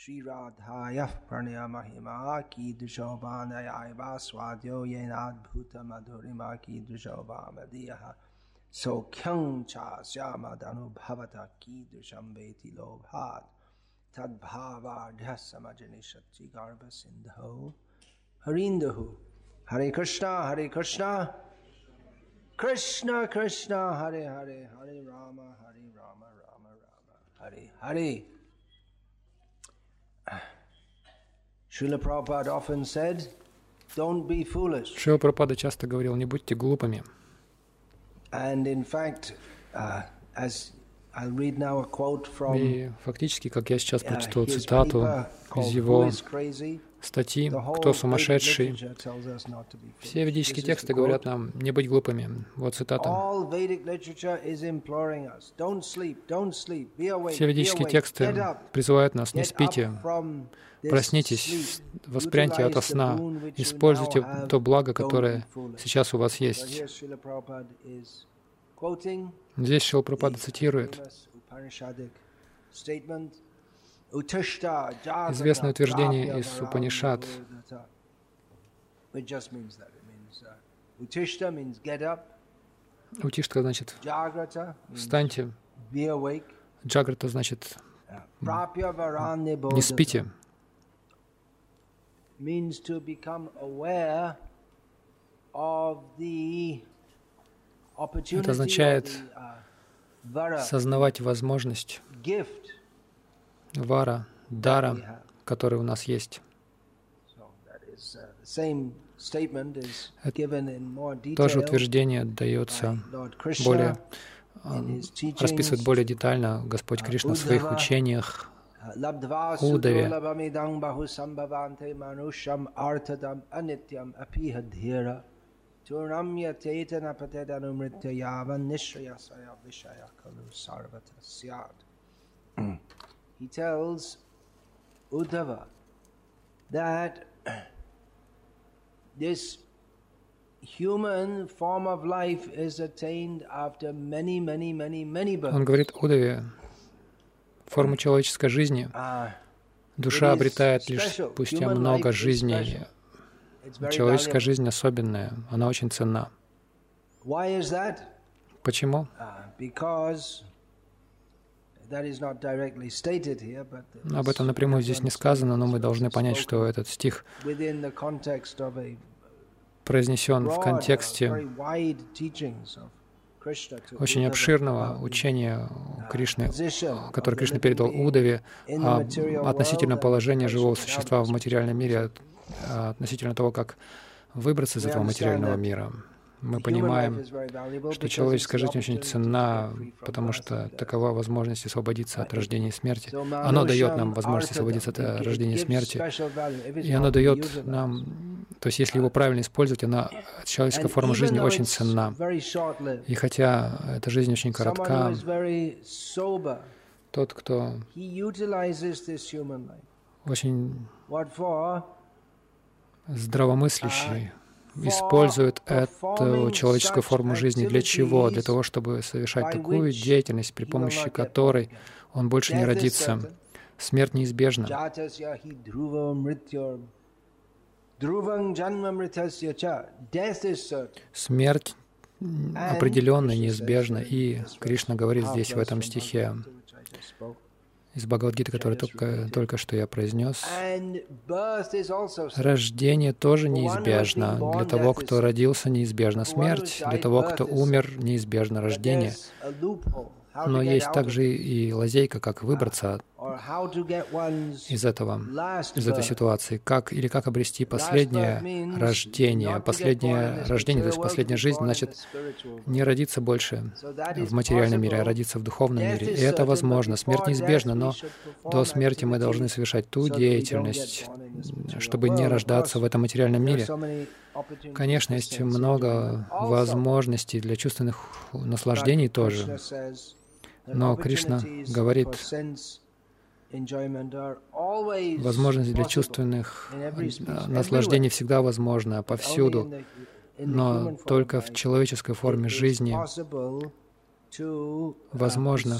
श्रीराधायः प्रणयमहिमा कीदृशोबानयायव स्वाद्यो येनाद्भूतमधुरिमा कीदृशोबामदीयः सौख्यं चास्यामदनुभवत कीदृशं वेति लोभात्। तद्भावाढ्यः समजनिषच्चिगार्भसिन्धौ हरीन्दुः, हरे कृष्ण हरे कृष्ण। कृष्ण कृष्ण, हरे हरे हरे राम हरे राम राम राम, हरे हरे। Шрила Прабхупада часто говорил, не будьте глупыми. И фактически, как я сейчас uh, прочитал цитату из его статьи «Кто сумасшедший?», все ведические тексты говорят нам не быть глупыми. Вот цитата. Все ведические тексты призывают нас, не спите, проснитесь, воспряньте the сна, используйте то благо, которое сейчас у вас есть. Здесь Шрила Прабхупада цитирует Известное утверждение из uh, up, Утиштха значит «встаньте», Джаграта значит uh, «не спите». means to become aware of the opportunity Это означает uh, Сознавать возможность вара, дара, который у нас есть. Uh, detail Тоже утверждение дается более, расписывает более детально Господь Кришна в своих учениях. Удаве. yavan He tells Uddhava that this human form of life is attained after many, many, many, many Он births. говорит Удаве, форму человеческой жизни Uh, душа обретает лишь спустя много жизней. Человеческая жизнь особенная, она очень ценна. Почему? Об этом напрямую здесь не сказано, но мы должны понять, что этот стих произнесен в контексте очень обширного учения uh, Кришны, которое Кришна передал Удаве а, относительно положения живого существа в материальном мире, а, относительно того, как выбраться из этого материального мира. Мы понимаем, что человеческая жизнь очень ценна, потому что такова возможность освободиться от рождения и смерти. Оно дает нам возможность освободиться от э, рождения и смерти. И оно дает нам, то есть если его правильно использовать, она, человеческая форма жизни очень ценна. И хотя эта жизнь очень коротка, тот, кто очень здравомыслящий, For использует эту человеческую форму жизни для чего? Для того, чтобы совершать такую деятельность, при помощи которой он больше не родится. Смерть неизбежна. Смерть определенно неизбежна. И Кришна говорит здесь, в этом стихе, Из Бхагавадгиты, который только, только что я произнес. Рождение тоже неизбежно. Для того, кто родился, неизбежна смерть. Для того, кто умер, неизбежно рождение. Но есть также и лазейка, как выбраться из этого, из этой ситуации, как или как обрести последнее рождение. Последнее рождение, то есть последняя жизнь, значит не родиться больше в материальном мире, а родиться в духовном мире. И это возможно. Смерть неизбежна, но до смерти мы должны совершать ту деятельность, чтобы не рождаться в этом материальном мире. Конечно, есть много возможностей для чувственных наслаждений тоже. Но Кришна говорит, возможности для чувственных species, наслаждений всегда only повсюду. Но только в человеческой форме жизни uh, возможно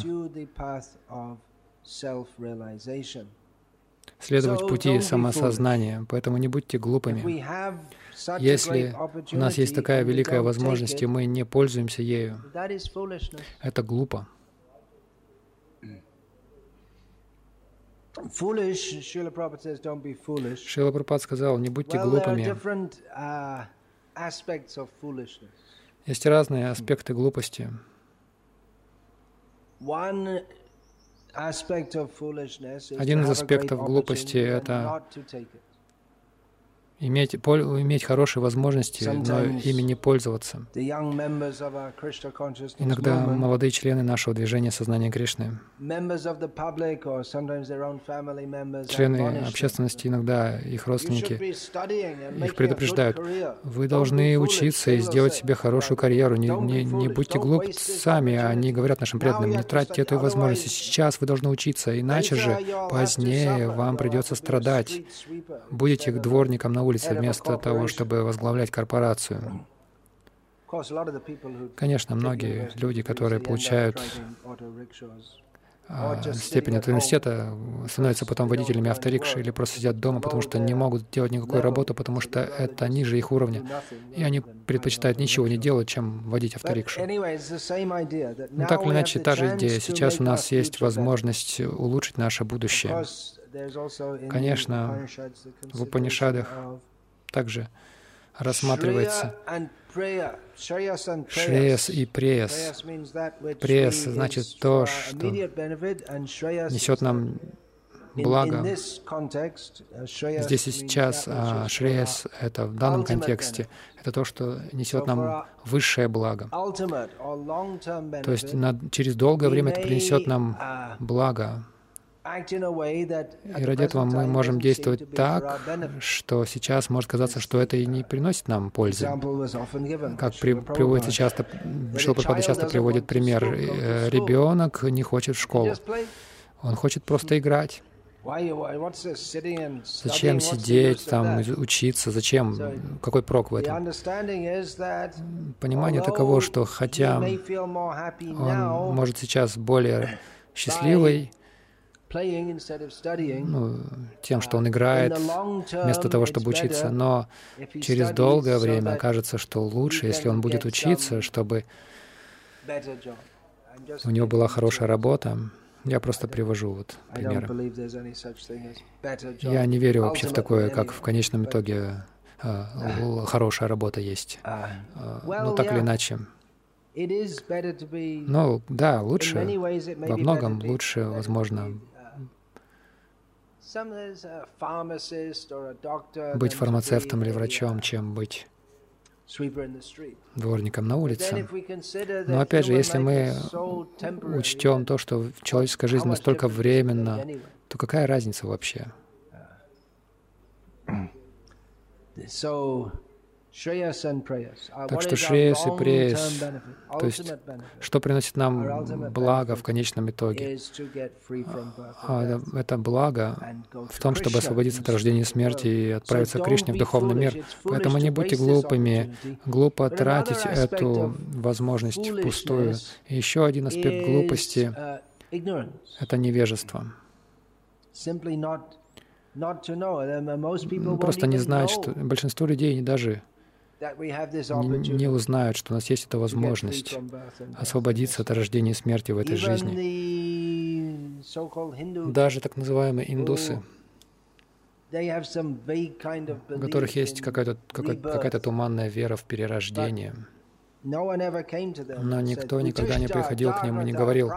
следовать пути самосознания. Поэтому не будьте глупыми. Если у нас есть такая великая возможность, и мы не пользуемся ею, это глупо. Шила Прабхупад сказал, не будьте глупыми. Uh, есть разные аспекты глупости. Один из аспектов глупости — это иметь, иметь хорошие возможности, но ими не пользоваться. Иногда молодые члены нашего движения сознания Кришны, члены общественности, иногда их родственники, их предупреждают, вы должны учиться и сделать себе хорошую карьеру, не, не, не будьте глупцами, они говорят нашим преданным, не тратьте эту возможность, сейчас вы должны учиться, иначе же позднее вам придется страдать, будете дворником на улице, улице вместо того, чтобы возглавлять корпорацию. Конечно, многие люди, которые получают а, степень от университета, становятся потом водителями авторикши или просто сидят дома, потому что не могут делать никакую работу, потому что это ниже их уровня. И они предпочитают ничего не делать, чем водить авторикшу. Но так или иначе, та же идея. Сейчас у нас есть возможность улучшить наше будущее. Конечно, в Упанишадах также рассматривается Шреяс и Преяс. Преяс значит то, что несет нам благо. Здесь и сейчас а Шреяс — это в данном контексте, это то, что несет нам высшее благо. То есть на, через долгое время это принесет нам благо, и ради этого мы можем действовать так, что сейчас может казаться, что это и не приносит нам пользы. Как при, приводится часто, Шилпрапада часто приводит пример. Э, Ребенок не хочет в школу. Он хочет просто играть. Зачем сидеть, там, учиться? Зачем? Какой прок в этом? Понимание таково, что хотя он может сейчас более счастливый, ну, тем, что он играет, вместо того, чтобы учиться. Но через долгое время окажется, что лучше, если он будет учиться, чтобы у него была хорошая работа. Я просто привожу вот примеры. Я не верю вообще в такое, как в конечном итоге а, хорошая работа есть. А, Но ну, так или иначе. Ну, да, лучше, во многом лучше, возможно, быть фармацевтом или врачом, чем быть дворником на улице. Но опять же, если мы учтем то, что человеческая жизнь настолько временна, то какая разница вообще? Так что шреяс и преяс, то есть что приносит нам благо в конечном итоге? А, это благо в том, чтобы освободиться от рождения и смерти и отправиться к Кришне в духовный мир. Поэтому не будьте глупыми, глупо тратить эту возможность впустую. И еще один аспект глупости — это невежество. Просто не знать, что большинство людей даже не узнают, что у нас есть эта возможность освободиться от рождения и смерти в этой жизни. Даже так называемые индусы, у которых есть какая-то какая какая туманная вера в перерождение, но никто никогда не приходил к ним и не говорил,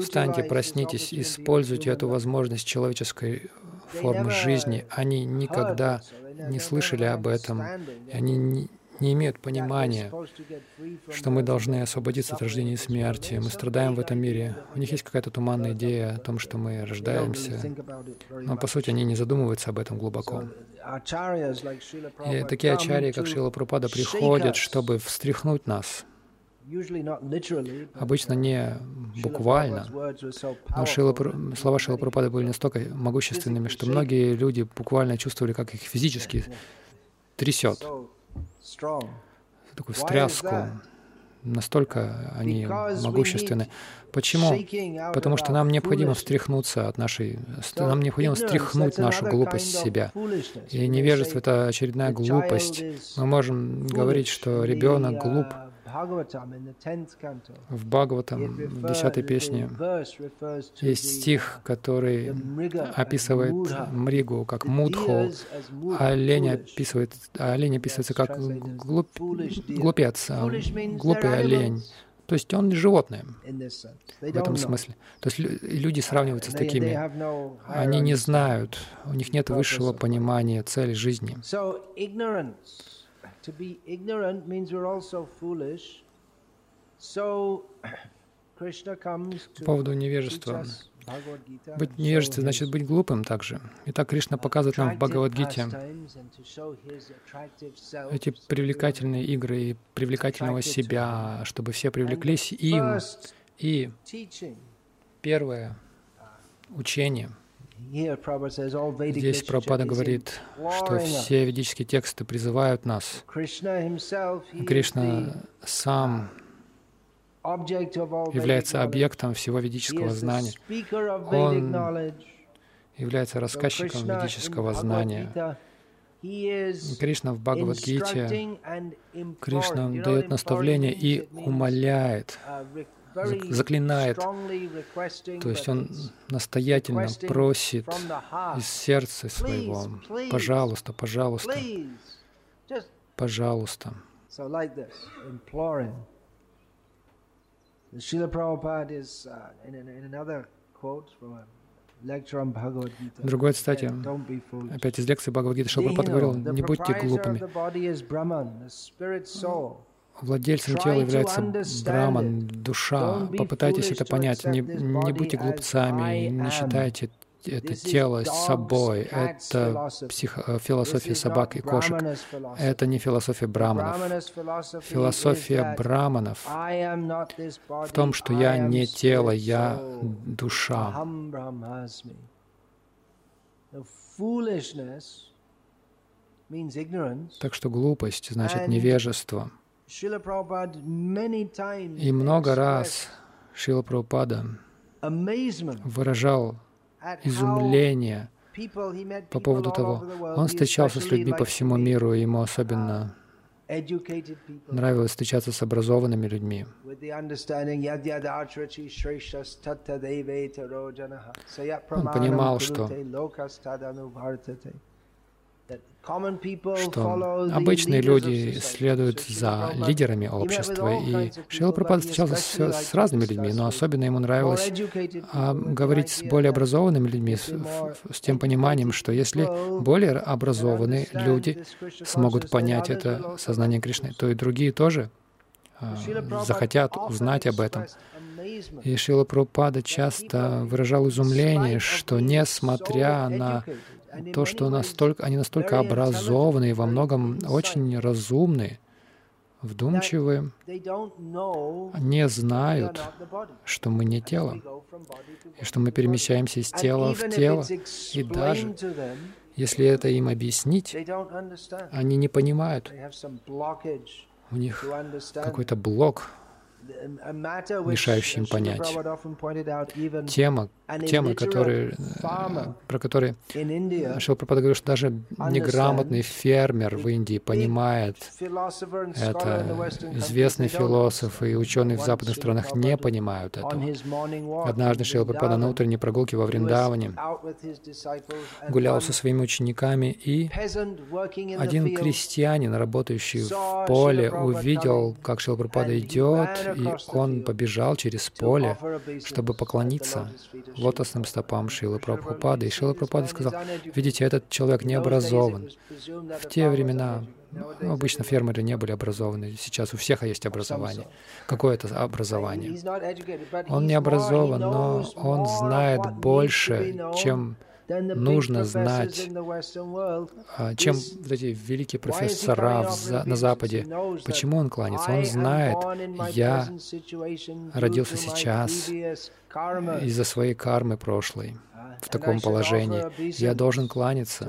Встаньте, проснитесь, используйте эту возможность человеческой формы жизни. Они никогда не слышали об этом, они не, не имеют понимания, что мы должны освободиться от рождения и смерти. Мы страдаем в этом мире. У них есть какая-то туманная идея о том, что мы рождаемся, но по сути они не задумываются об этом глубоко. И такие ачарьи, как Шила Прупада, приходят, чтобы встряхнуть нас, Обычно не буквально, но Шила, слова Шила Прабхупады были настолько могущественными, что многие люди буквально чувствовали, как их физически трясет, такую встряску. Настолько они могущественны. Почему? Потому что нам необходимо встряхнуться от нашей... Нам необходимо стряхнуть нашу глупость себя. И невежество — это очередная глупость. Мы можем говорить, что ребенок глуп, в Бхагаватам, в десятой песне, есть стих, который описывает Мригу как Мудху, а олень, описывает, а олень описывается как глуп, глупец, а глупый олень. То есть он животное в этом смысле. То есть люди сравниваются с такими. Они не знают, у них нет высшего понимания цели жизни. To be ignorant means we're also foolish. So, Krishna comes to По поводу невежества. Быть невежеством значит быть глупым также. Итак, Кришна показывает нам в Бхагавадгите эти привлекательные игры и привлекательного себя, чтобы все привлеклись им. И первое учение — Здесь Прабхупада говорит, что все ведические тексты призывают нас. Кришна сам является объектом всего ведического знания. Он является рассказчиком ведического знания. Кришна в Бхагавадгите, Кришна дает наставление и умоляет заклинает. То есть он настоятельно просит из сердца своего, пожалуйста, пожалуйста, пожалуйста. Uh, в другой цитате, опять из лекции Бхагавадгиты, Шилапрапад говорил, не будьте глупыми. Владельцем тела является Браман, душа. Попытайтесь это понять. Не, не будьте глупцами, не считайте это тело с собой. Это психо, философия собак и кошек. Это не философия браманов. Философия браманов в том, что я не тело, я душа. Так что глупость значит невежество. И много раз Шила Прабхупада выражал изумление по поводу того, он встречался с людьми по всему миру, и ему особенно нравилось встречаться с образованными людьми. Он понимал, что что обычные люди следуют за лидерами общества, и Шрила Прабхупада встречался с, с разными людьми, но особенно ему нравилось а, говорить с более образованными людьми, с, с тем пониманием, что если более образованные люди смогут понять это сознание Кришны, то и другие тоже а, захотят узнать об этом. И Шила Прабхупада часто выражал изумление, что несмотря на то, что настолько, они настолько образованы и во многом очень разумны, вдумчивы, не знают, что мы не тело, и что мы перемещаемся из тела в тело. И даже если это им объяснить, они не понимают. У них какой-то блок мешающий им понять. Тема, темы, которые, э, про которые Шилпрапада говорит, что даже неграмотный фермер в Индии понимает это. Известные философы и ученые в западных странах не понимают этого. Однажды Шилпрапада на утренней прогулке во Вриндаване гулял со своими учениками, и один крестьянин, работающий в поле, увидел, как Шилпрапада идет, и он побежал через поле, чтобы поклониться лотосным стопам Шилы Прабхупады. И Шила Прабхупада сказал, видите, этот человек не образован. В те времена ну, обычно фермеры не были образованы. Сейчас у всех есть образование. Какое это образование? Он не образован, но он знает больше, чем нужно знать, а, чем вот эти великие профессора на Западе. Почему он кланяется? Он знает, я родился сейчас из-за своей кармы прошлой. в таком положении. Я должен кланяться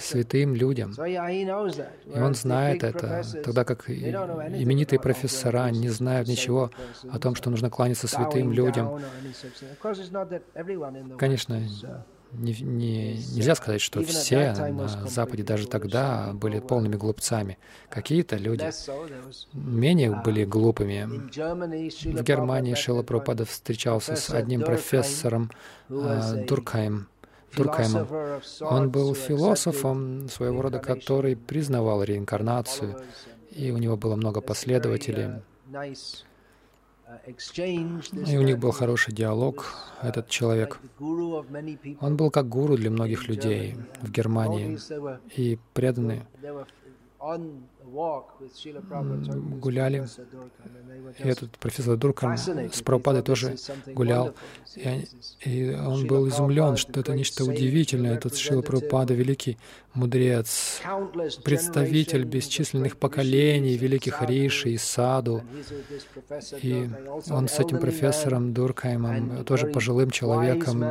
святым людям. И он знает это, тогда как именитые профессора не знают ничего о том, что нужно кланяться святым людям. Конечно, не, не, нельзя сказать, что все на Западе даже тогда были полными глупцами. Какие-то люди менее были глупыми. В Германии Шила Прабхупада встречался с одним профессором э, Дуркхайм, Дуркхаймом. Он был философом своего рода, который признавал реинкарнацию, и у него было много последователей. И у них был хороший диалог, этот человек. Он был как гуру для многих людей в Германии. И преданные гуляли. И этот профессор Дуркан с Прабхупадой тоже гулял. И, и он был изумлен, что это нечто удивительное. Этот Шила Прабхупада, великий мудрец, представитель бесчисленных поколений, великих риши и саду. И он с этим профессором Дуркаймом, тоже пожилым человеком,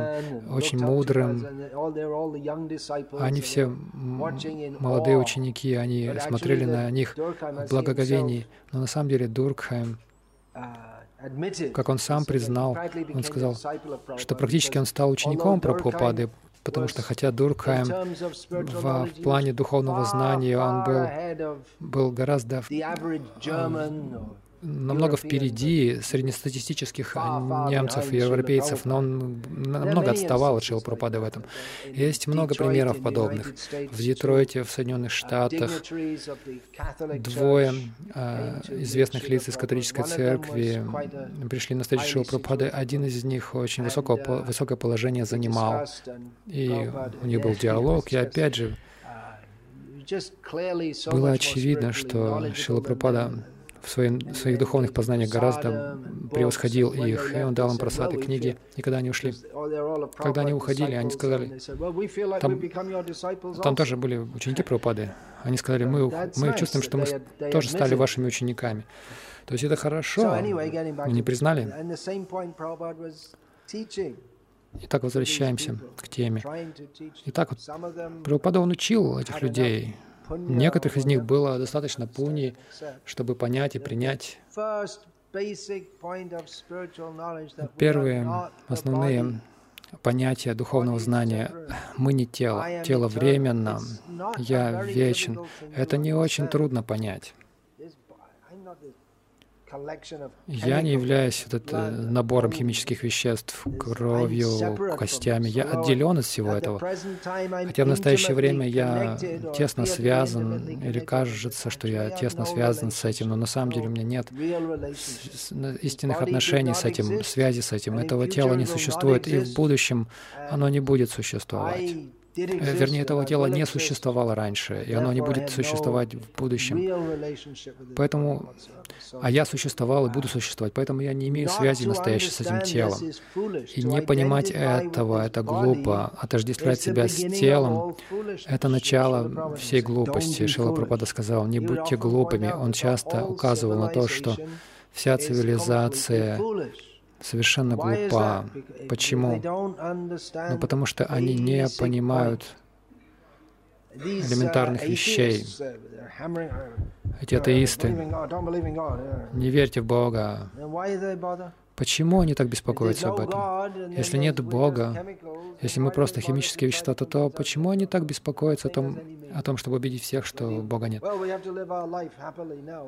очень мудрым. Они все молодые ученики, они смотрели на них в благоговении. Но на самом деле Дуркхайм, как он сам признал, он сказал, что практически он стал учеником Прабхупады, потому что хотя Дуркхайм в, в плане духовного знания он был, был гораздо намного впереди среднестатистических немцев и европейцев, но он намного отставал от Шилпрапады в этом. Есть много примеров подобных. В Детройте, в Соединенных Штатах, двое э, известных лиц из католической церкви пришли на встречу Шилпрапады. Один из них очень высокого, высокое положение занимал, и у них был диалог, и опять же, было очевидно, что Шилапрапада в, своем, в своих духовных познаниях гораздо превосходил их, и он дал им просады книги. И когда они ушли, когда они уходили, они сказали, там, там тоже были ученики Прабхупады, они сказали, мы, мы чувствуем, что мы тоже стали вашими учениками. То есть это хорошо, мы не признали. Итак, возвращаемся к теме. Итак, вот, Прабхупада, он учил этих людей, Некоторых из них было достаточно пуни, чтобы понять и принять первые основные понятия духовного знания. Мы не тело. Тело временно. Я вечен. Это не очень трудно понять. Я не являюсь вот это, набором химических веществ, кровью, костями. Я отделен от всего этого. Хотя в настоящее время я тесно связан, или кажется, что я тесно связан с этим, но на самом деле у меня нет истинных отношений с этим, связи с этим. Этого тела не существует, и в будущем оно не будет существовать. Э, вернее, этого тела не существовало раньше, и оно не будет существовать в будущем. Поэтому, а я существовал и буду существовать, поэтому я не имею связи настоящей с этим телом. И не понимать этого, это глупо. Отождествлять себя с телом — это начало всей глупости. Шила Прабхада сказал, не будьте глупыми. Он часто указывал на то, что вся цивилизация совершенно глупа. Почему? Ну, потому что они не понимают элементарных вещей. Эти атеисты не верьте в Бога. Почему они так беспокоятся об этом? Если нет Бога, если мы просто химические вещества, то, то почему они так беспокоятся о том, о том, чтобы убедить всех, что Бога нет?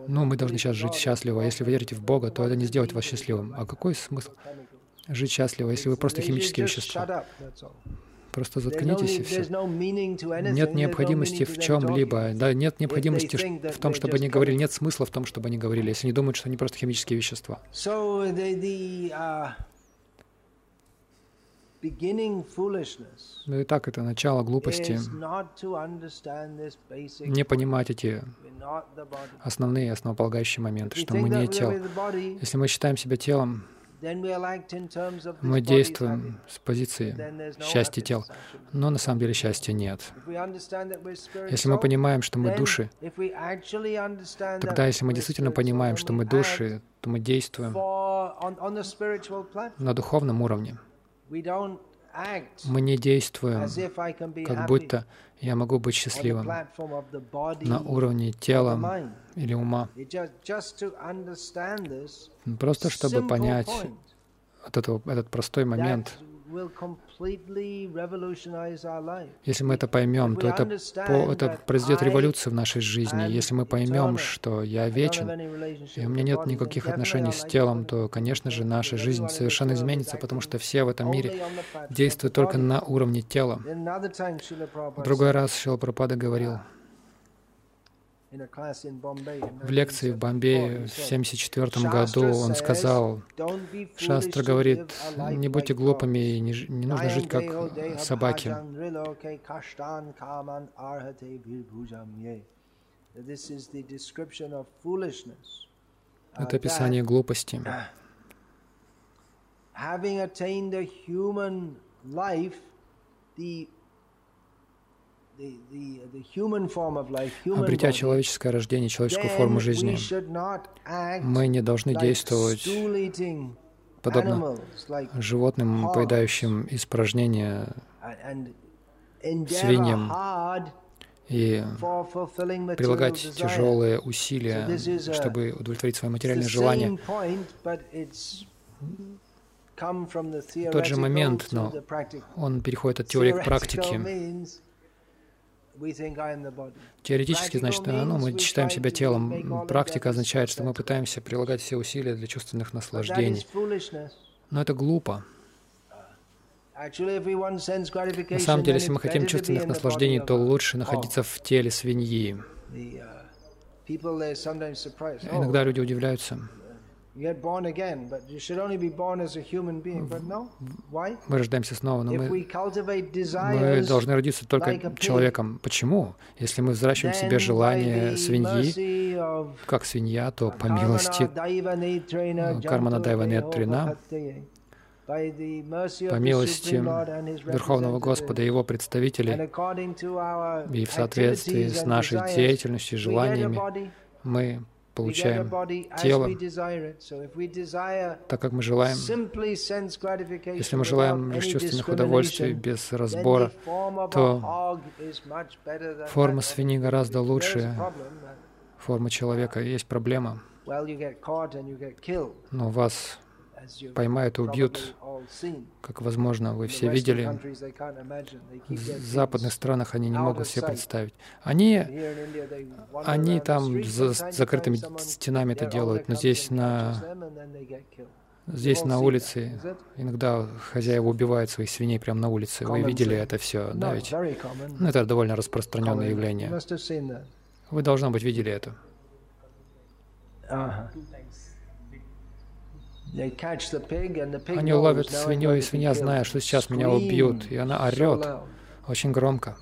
Ну, мы должны сейчас жить счастливо. Если вы верите в Бога, то это не сделает вас счастливым. А какой смысл жить счастливо, если вы просто химические вещества? Просто заткнитесь и все. Нет необходимости в чем-либо. Да, нет необходимости в том, чтобы они говорили. Нет смысла в том, чтобы они говорили, если они думают, что они просто химические вещества. Uh, ну и так, это начало глупости. Не понимать эти основные, основополагающие моменты, что мы не тело. Если мы считаем себя телом, мы действуем с позиции счастья тел, но на самом деле счастья нет. Если мы понимаем, что мы души, тогда если мы действительно понимаем, что мы души, то мы действуем на духовном уровне. мы не действуем, как будто я могу быть счастливым на уровне тела или ума. Просто чтобы понять вот это, этот простой момент, если мы это поймем, то это, по, это произойдет революция в нашей жизни. Если мы поймем, что я вечен, и у меня нет никаких отношений с телом, то, конечно же, наша жизнь совершенно изменится, потому что все в этом мире действуют только на уровне тела. В другой раз Шила Прабхупада говорил, в лекции в Бомбее в 1974 году он сказал, Шастра говорит, не будьте глупыми, не, не нужно жить как собаки. Это описание глупости. Having attained a human life, the Обретя человеческое рождение, человеческую форму жизни, мы не должны действовать подобно животным, поедающим испражнения, свиньям, и прилагать тяжелые усилия, чтобы удовлетворить свои материальные желания. Тот же момент, но он переходит от теории к практике. Теоретически, значит, ну, мы считаем себя телом. Практика означает, что мы пытаемся прилагать все усилия для чувственных наслаждений. Но это глупо. На самом деле, если мы хотим чувственных наслаждений, то лучше находиться в теле свиньи. Иногда люди удивляются. Мы рождаемся снова, но мы, мы должны родиться только человеком. Почему? Если мы взращиваем в себе желание свиньи, как свинья, то по милости. Кармана Дайва Нетрина, по милости Верховного Господа и Его представителей, и в соответствии с нашей деятельностью и желаниями, мы получаем тело, так как мы желаем. Если мы желаем лишь чувственных удовольствий без разбора, то форма свиньи гораздо лучше формы человека. Есть проблема. Но вас поймают и убьют, как возможно, вы все видели. В западных странах они не могут себе представить. Они, они там за закрытыми стенами это делают, но здесь на, здесь на улице иногда хозяева убивают своих свиней прямо на улице. Вы видели это все, да ведь? Ну, это довольно распространенное явление. Вы, должно быть, видели это. Они ловят свинью, и свинья, зная, что сейчас меня убьют, и она орет очень громко.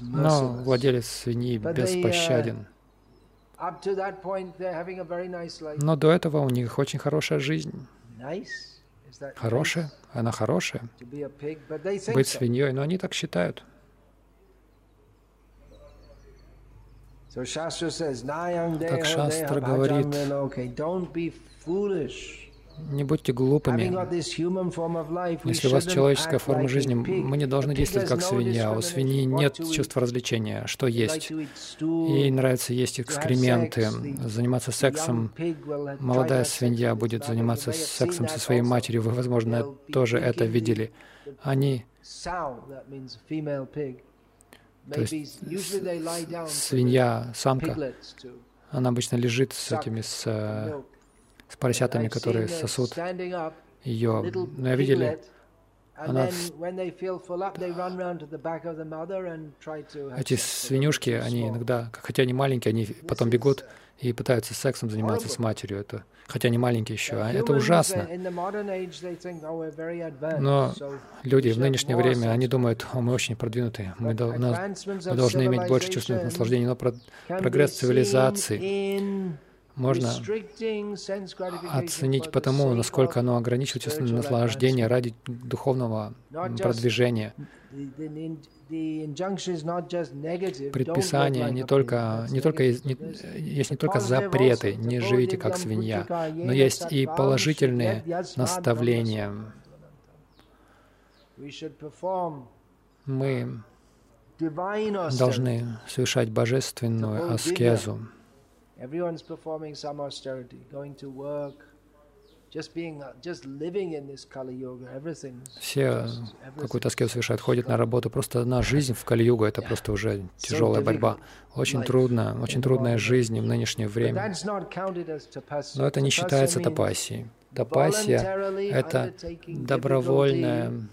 Но владелец свиньи беспощаден. Но до этого у них очень хорошая жизнь. Хорошая? Она хорошая? Быть свиньей, но они так считают. Так Шастра говорит, не будьте глупыми. Если у вас человеческая форма жизни, мы не должны действовать как свинья. У свиньи нет чувства развлечения. Что есть? Ей нравится есть экскременты, заниматься сексом. Молодая свинья будет заниматься сексом со своей матерью. Вы, возможно, тоже это видели. Они то есть свинья, самка, она обычно лежит с этими, с, э, с поросятами, которые сосут ее. Но я видели, она... Эти свинюшки, они иногда, хотя они маленькие, они потом бегут и пытаются сексом заниматься с матерью. Это, хотя они маленькие еще. А это ужасно. Oh, Но люди в нынешнее время, они думают, о, мы очень продвинутые, мы, до, нас, мы должны иметь больше чувственных наслаждений. Но про, прогресс цивилизации можно оценить потому, насколько оно ограничивает чувственное наслаждение ради духовного продвижения. Предписания не только, не только не, есть не только запреты, не живите как свинья, но есть и положительные наставления. Мы должны совершать божественную аскезу. Все какую-то аскезу совершают, ходят на работу. Просто одна жизнь в Кали-югу — это просто уже тяжелая борьба. Очень трудно, очень трудная жизнь в нынешнее время. Но это не считается тапасией. Тапасия — это добровольное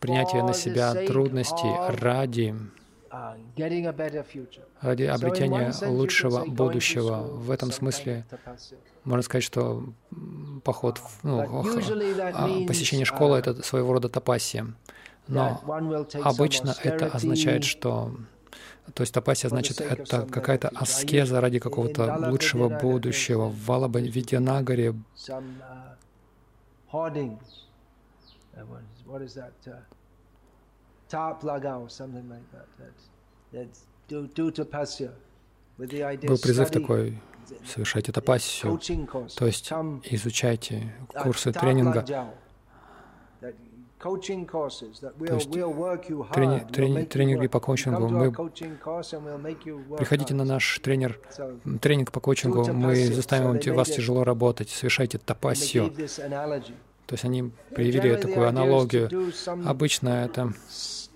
принятие на себя трудностей ради ради обретения лучшего будущего. В этом смысле можно сказать, что поход, ну, а, посещение школы — это своего рода тапасия. Но обычно это означает, что то есть тапасия значит, это какая-то аскеза ради какого-то лучшего будущего. В Видянагаре был призыв такой, совершайте тапассию, то есть изучайте курсы тренинга, то есть трени, трени, тренинги по коучингу. Мы приходите на наш тренер, тренинг по коучингу, мы заставим вас тяжело работать, совершайте тапассию. То есть они привели такую аналогию. Обычно это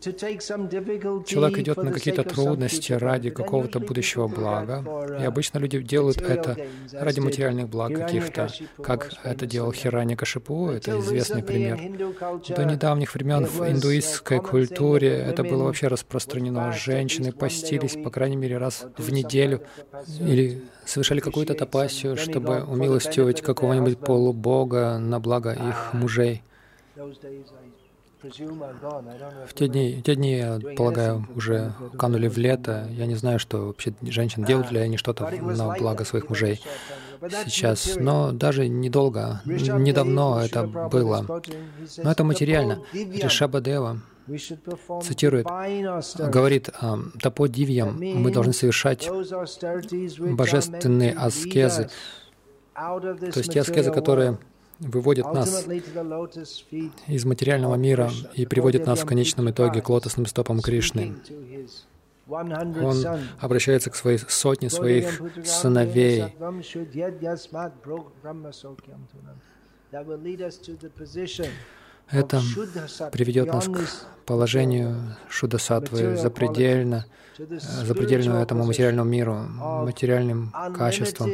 Человек идет на какие-то трудности ради какого-то будущего блага, и обычно люди делают это ради материальных благ каких-то, как это делал Хирани Кашипу, это известный пример. До недавних времен в индуистской культуре это было вообще распространено. Женщины постились, по крайней мере, раз в неделю, или совершали какую-то тапасию, чтобы умилостивить какого-нибудь полубога на благо их мужей. В те дни, те дни, я полагаю, уже канули в лето. Я не знаю, что вообще женщины делают ли они что-то на благо своих мужей сейчас. Но даже недолго, недавно это было. Но это материально. Ришаба Дева цитирует, говорит, «Тапо дивьям мы должны совершать божественные аскезы». То есть те аскезы, которые выводит нас из материального мира и приводит нас в конечном итоге к лотосным стопам Кришны. Он обращается к своей сотне своих сыновей. Это приведет нас к положению Шудасатвы запредельно, запредельному этому материальному миру, материальным качествам,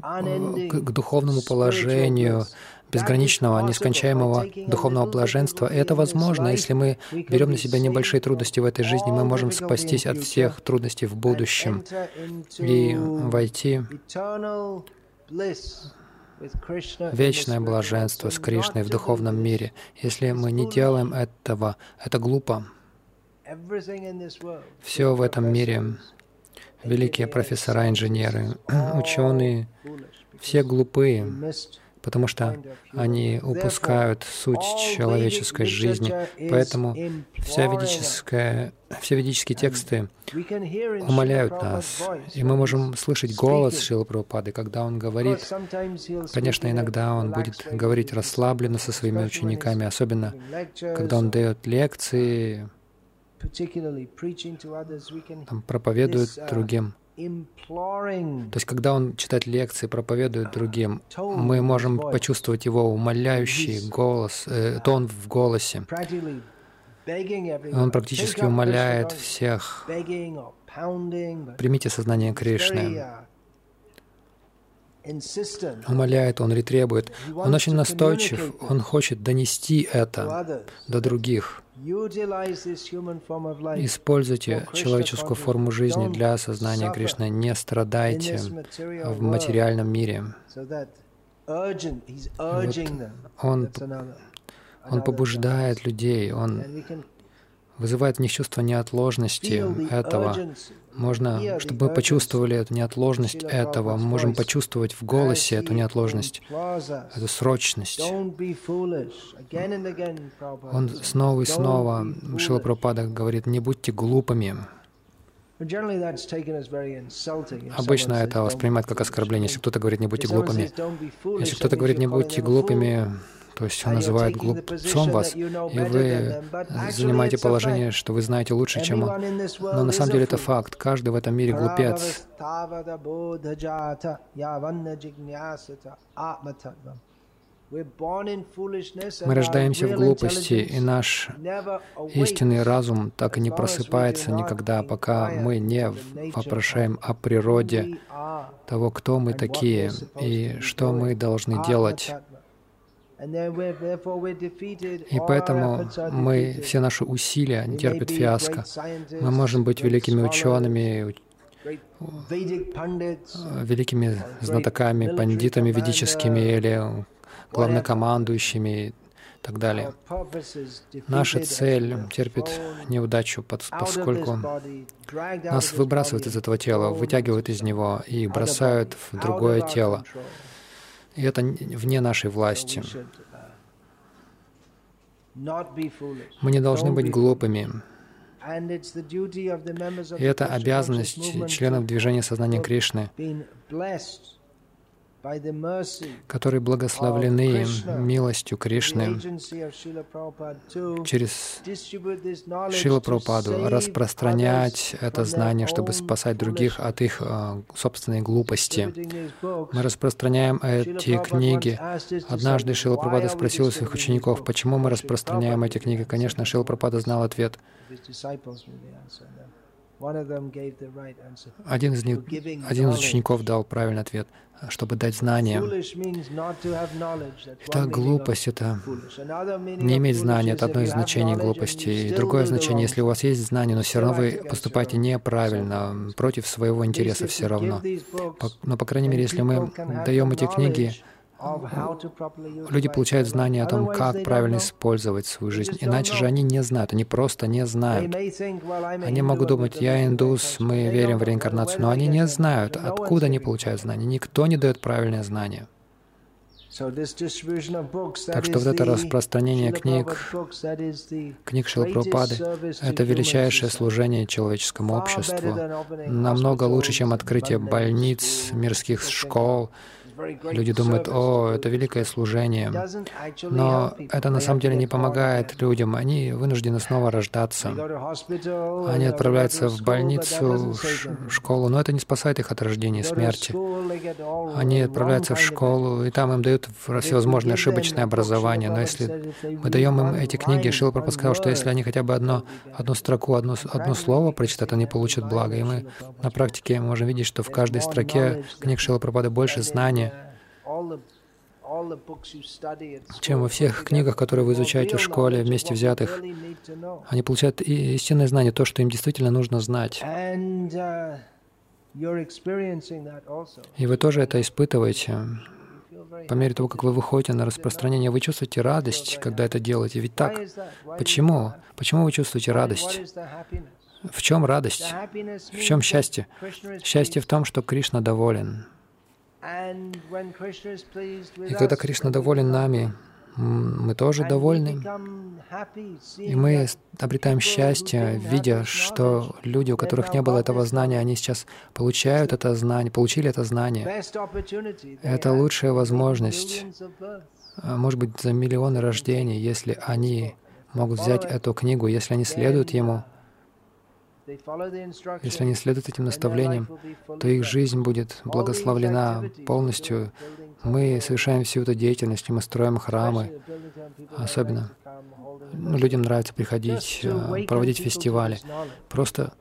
к духовному положению безграничного, нескончаемого духовного блаженства. И это возможно, если мы берем на себя небольшие трудности в этой жизни, мы можем спастись от всех трудностей в будущем и войти вечное блаженство с Кришной в духовном мире. Если мы не делаем этого, это глупо. Все в этом мире, великие профессора, инженеры, ученые, все глупые, потому что они упускают суть человеческой жизни. Поэтому вся ведическая, все ведические тексты умоляют нас, и мы можем слышать голос Шилы Прабхупады, когда он говорит. Конечно, иногда он будет говорить расслабленно со своими учениками, особенно когда он дает лекции, там, проповедует другим. То есть, когда он читает лекции, проповедует другим, мы можем почувствовать его умоляющий голос, э, тон в голосе. Он практически умоляет всех. Примите сознание Кришны. Умоляет он или требует. Он очень настойчив, он хочет донести это до других. Используйте человеческую форму жизни для осознания Кришны. Не страдайте в материальном мире. Вот он, он побуждает людей, он вызывает в них чувство неотложности этого. Можно, чтобы мы почувствовали эту неотложность этого, мы можем почувствовать в голосе эту неотложность, эту срочность. Он снова и снова, Шила Прабхупада говорит, не будьте глупыми. Обычно это воспринимают как оскорбление. Если кто-то говорит, не будьте глупыми. Если кто-то говорит, не будьте глупыми, То есть он называет глупцом вас, и вы занимаете положение, что вы знаете лучше, чем он. Но на самом деле это факт. Каждый в этом мире глупец. Мы рождаемся в глупости, и наш истинный разум так и не просыпается никогда, пока мы не вопрошаем о природе того, кто мы такие и что мы должны делать. И поэтому мы, все наши усилия терпят фиаско. Мы можем быть великими учеными, великими знатоками, пандитами ведическими или главнокомандующими и так далее. Наша цель терпит неудачу, поскольку нас выбрасывают из этого тела, вытягивают из него и бросают в другое тело. И это вне нашей власти. Мы не должны быть глупыми. И это обязанность членов движения сознания Кришны которые благословлены милостью Кришны через Шила Прабхупаду, распространять это знание, чтобы спасать других от их э, собственной глупости. Мы распространяем эти книги. Однажды Шила Прабхупада спросил своих учеников, почему мы распространяем эти книги. Конечно, Шила Прабхупада знал ответ. Один из, них, один из учеников дал правильный ответ, чтобы дать знания. Это глупость, это не иметь знания, это одно из значений глупости. И другое значение, если у вас есть знания, но все равно вы поступаете неправильно, против своего интереса все равно. Но, по крайней мере, если мы даем эти книги, люди получают знания о том, как правильно использовать свою жизнь. Иначе же они не знают, они просто не знают. Они могут думать, я индус, мы верим в реинкарнацию, но они не знают, откуда они получают знания. Никто не дает правильные знания. Так что вот это распространение книг, книг Шилапрапады, это величайшее служение человеческому обществу, намного лучше, чем открытие больниц, мирских школ, Люди думают, о, это великое служение. Но это на самом деле не помогает людям. Они вынуждены снова рождаться. Они отправляются в больницу, в школу, но это не спасает их от рождения и смерти. Они отправляются в школу, и там им дают всевозможные ошибочные образования. Но если мы даем им эти книги, Шила Прабхупада сказал, что если они хотя бы одно, одну строку, одно, одно слово прочитают, они получат благо. И мы на практике можем видеть, что в каждой строке книг Шила Прабхупады больше знаний, чем во всех книгах, которые вы изучаете в школе, вместе взятых. Они получают истинное знание, то, что им действительно нужно знать. Uh, И вы тоже это испытываете. По мере того, как вы выходите на распространение, вы чувствуете радость, когда это делаете. Ведь так. Почему? Почему вы чувствуете радость? В чем радость? В чем счастье? Счастье в том, что Кришна доволен. И когда Кришна доволен нами, мы тоже довольны. И мы обретаем счастье, видя, что люди, у которых не было этого знания, они сейчас получают это знание, получили это знание. Это лучшая возможность, а, может быть, за миллионы рождений, если они могут взять эту книгу, если они следуют ему, если они следуют этим наставлениям, то их жизнь будет благословлена полностью. Мы совершаем всю эту деятельность, мы строим храмы, особенно. Ну, людям нравится приходить, э, проводить фестивали. Просто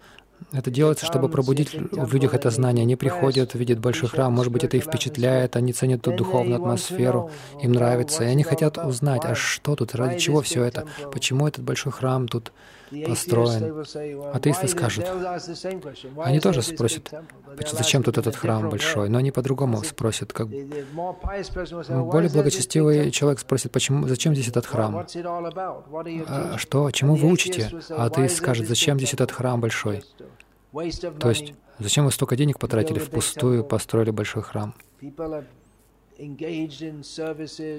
это делается, чтобы пробудить в людях это знание. Они приходят, видят большой храм, может быть, это их впечатляет, они ценят ту духовную атмосферу, им нравится, и они хотят узнать, а что тут, ради чего все это, почему этот большой храм тут построен. Атеисты скажут, они тоже спросят, зачем тут этот храм большой, но они по-другому спросят. Как... Более благочестивый человек спросит, почему, зачем здесь этот храм? А что, чему вы учите? А атеист скажет, зачем здесь этот храм большой? То есть, зачем вы столько денег потратили впустую, построили большой храм?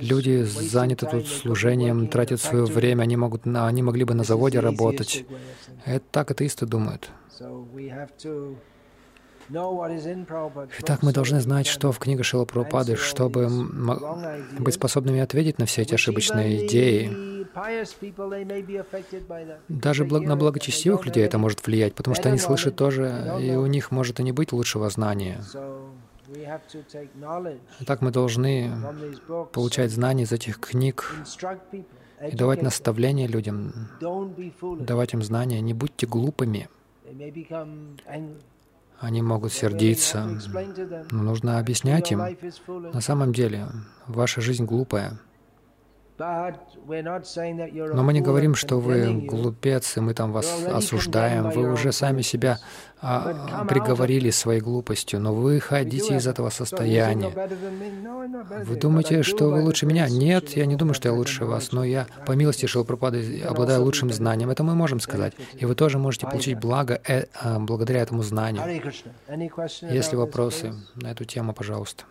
Люди заняты тут служением, тратят свое время, они, могут, они могли бы на заводе работать. Это так атеисты думают. Итак, мы должны знать, что в книге Шила Прабхупады, чтобы быть способными ответить на все эти ошибочные идеи. Даже на благочестивых людей это может влиять, потому что они слышат тоже, и у них может и не быть лучшего знания. Итак, мы должны получать знания из этих книг и давать наставления людям, давать им знания. Не будьте глупыми. Они могут сердиться, но нужно объяснять им. На самом деле, ваша жизнь глупая. Но мы не говорим, что вы глупец, и мы там вас осуждаем. Вы уже сами себя а, приговорили своей глупостью, но вы ходите из этого состояния. Вы думаете, что вы лучше меня? Нет, я не думаю, что я лучше вас, но я, по милости Шилпрапады, обладаю лучшим знанием. Это мы можем сказать. И вы тоже можете получить благо э, э, благодаря этому знанию. Есть ли вопросы на эту тему, пожалуйста?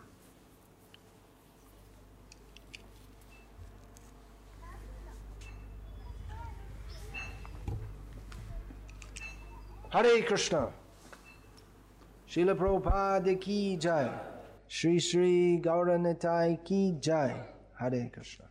Hare Krishna. Srila Prabhupada ki jai. Shri Shri Gauranitai ki jai. Hare Krishna.